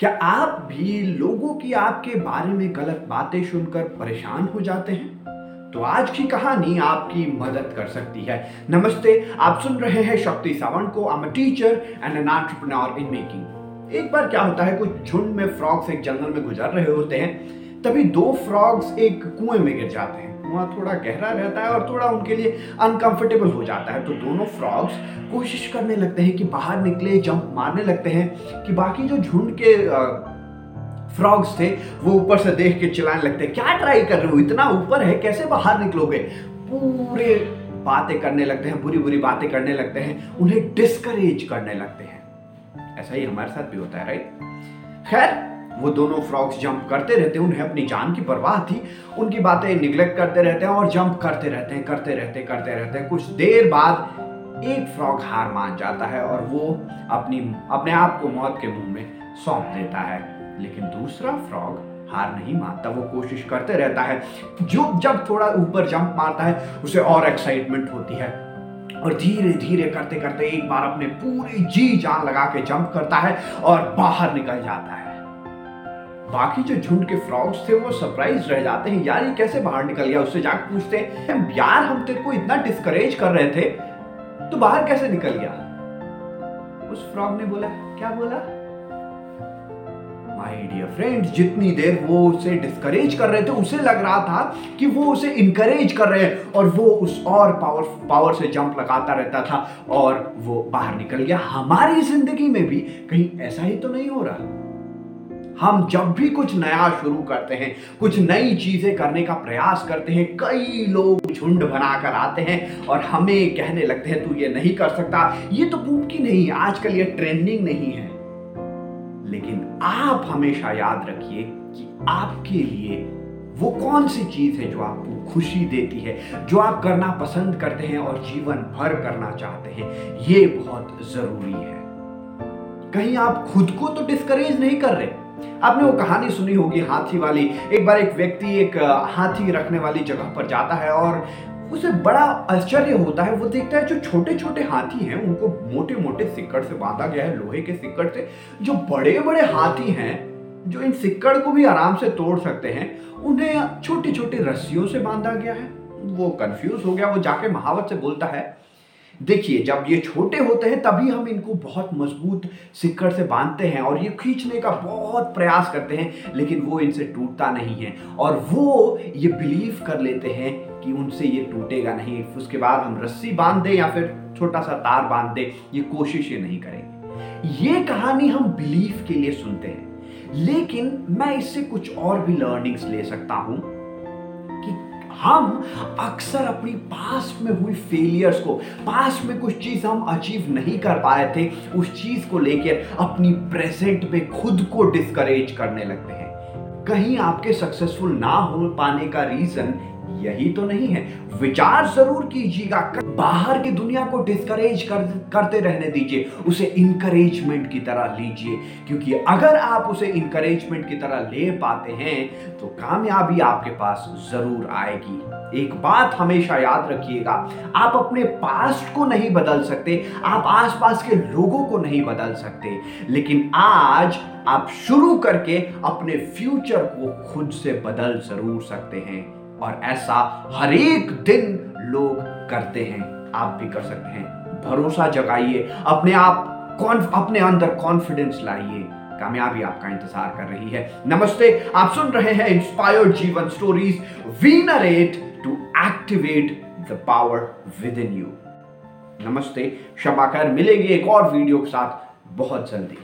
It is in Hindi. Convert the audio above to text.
क्या आप भी लोगों की आपके बारे में गलत बातें सुनकर परेशान हो जाते हैं? तो आज की कहानी आपकी मदद कर सकती है। नमस्ते, आप सुन रहे हैं शक्ति सावंत को। I am teacher and an entrepreneur in making एक बार क्या होता है, कुछ झुंड में फ्रॉक्स एक जंगल में गुजर रहे होते हैं। तभी दो फ्रॉग्स एक कुएँ में गिर जाते हैं। वहाँ थोड़ा गहरा रहता है और थोड़ा उनके लिए अनकंफर्टेबल हो जाता है। तो दोनों फ्रॉग्स कोशिश करने लगते हैं कि बाहर निकले जंप मारने लगते हैं कि बाकी जो झुंड के फ्रॉग्स थे, वो ऊपर से देख के चिल्लाने लगते हैं, क्या ट्राई कर रहे हो? इतना ऊपर है, कैसे बाहर निकलोगे? पूरे बातें करने लगते हैं बुरी बुरी बातें करने लगते हैं, उन्हें डिस्करेज करने लगते हैं। ऐसा ही हमारे साथ भी होता है राइट खैर वो दोनों फ्रॉग्स जंप करते रहते हैं, उन्हें अपनी जान की परवाह थी। उनकी बातें निगलेक्ट करते रहते हैं और जंप करते रहते हैं, करते रहते करते रहते हैं। कुछ देर बाद एक फ्रॉग हार मान जाता है और वो अपनी, अपने आप को मौत के मुँह में सौंप देता है। लेकिन दूसरा फ्रॉग हार नहीं मानता, वो कोशिश करते रहता है। जो, जब थोड़ा ऊपर जंप मारता है, उसे और एक्साइटमेंट होती है। और धीरे धीरे करते करते एक बार अपने पूरी जी जान लगा के जंप करता है और बाहर निकल जाता है। बाकी जो झुंड के फ्रॉग्स थे, वो सरप्राइज़ रह जाते हैं। यार, ये कैसे बाहर निकल गया? उससे जाकर पूछते हैं यार, हम तेरे को इतना डिस्करेज कर रहे थे तो बाहर कैसे निकल गया? उस फ्रॉग ने बोला, क्या बोला? माय डियर फ्रेंड्स जितनी देर वो उसे डिस्करेज कर रहे थे, उसे लग रहा था कि वो उसे इनकरेज कर रहे हैं, और वो उस और पावर पावर से जंप लगाता रहता था, और वो बाहर निकल गया। हमारी ज़िंदगी में भी कहीं ऐसा ही तो नहीं हो रहा। हम जब भी कुछ नया शुरू करते हैं, कुछ नई चीज़ें करने का प्रयास करते हैं, कई लोग झुंड बनाकर आते हैं और हमें कहने लगते हैं, तू ये नहीं कर सकता। ये तो मुमकिन नहीं, आजकल ये ट्रेंडिंग नहीं है। लेकिन आप हमेशा याद रखिए कि आपके लिए वो कौन सी चीज़ है जो आपको खुशी देती है, जो आप करना पसंद करते हैं और जीवन भर करना चाहते हैं। ये बहुत ज़रूरी है। कहीं आप खुद को तो डिस्करेज नहीं कर रहे? आपने वो कहानी सुनी होगी हाथी वाली। एक बार एक व्यक्ति एक हाथी रखने वाली जगह पर जाता है और उसे बड़ा आश्चर्य होता है। वो देखता है जो छोटे छोटे हाथी हैं, उनको मोटे मोटे सिक्कड़ से बांधा गया है, लोहे के सिक्कड़ से। जो बड़े बड़े हाथी हैं, जो इन सिक्कड़ को भी आराम से तोड़ सकते हैं, उन्हें छोटी छोटी रस्सियों से बांधा गया है। वो कंफ्यूज हो गया, वो जाके महावत से बोलता है देखिए, जब ये छोटे होते हैं, तभी हम इनको बहुत मज़बूत सिक्कड़ से बांधते हैं और ये खींचने का बहुत प्रयास करते हैं, लेकिन वो इनसे टूटता नहीं है। और वो ये बिलीव कर लेते हैं कि उनसे ये टूटेगा नहीं। उसके बाद हम रस्सी बाँध दें या फिर छोटा सा तार बाँध दें, ये कोशिश ये नहीं करेंगे। ये कहानी हम बिलीफ के लिए सुनते हैं। लेकिन मैं इससे कुछ और भी लर्निंग्स ले सकता हूँ। हम अक्सर अपनी पास में हुई फेलियर्स को पास में कुछ चीज़ हम अचीव नहीं कर पाए थे, उस चीज़ को लेकर अपनी प्रेजेंट में खुद को डिस्करेज करने लगते हैं। कहीं आपके सक्सेसफुल ना हो पाने का रीजन यही तो नहीं है। विचार ज़रूर कीजिएगा। बाहर की दुनिया को डिस्करेज कर, करते रहने दीजिए। उसे इंकरेजमेंट की तरह लीजिए। क्योंकि अगर आप उसे इंकरेजमेंट की तरह ले पाते हैं तो कामयाबी आपके पास ज़रूर आएगी। एक बात हमेशा याद रखिएगा आप अपने पास्ट को नहीं बदल सकते आप आसपास के लोगों को नहीं बदल सकते। लेकिन आज आप शुरू करके अपने फ्यूचर को खुद से बदल ज़रूर सकते हैं। और ऐसा हर एक दिन लोग करते हैं। आप भी कर सकते हैं। भरोसा जगाइए। अपने आप अपने अंदर कॉन्फिडेंस लाइए। कामयाबी आपका इंतज़ार कर रही है। नमस्ते, आप सुन रहे हैं inspired Jeevan stories we narrate to activate the power within you नमस्ते, शबाकर मिलेंगे एक और वीडियो के साथ। बहुत जल्दी।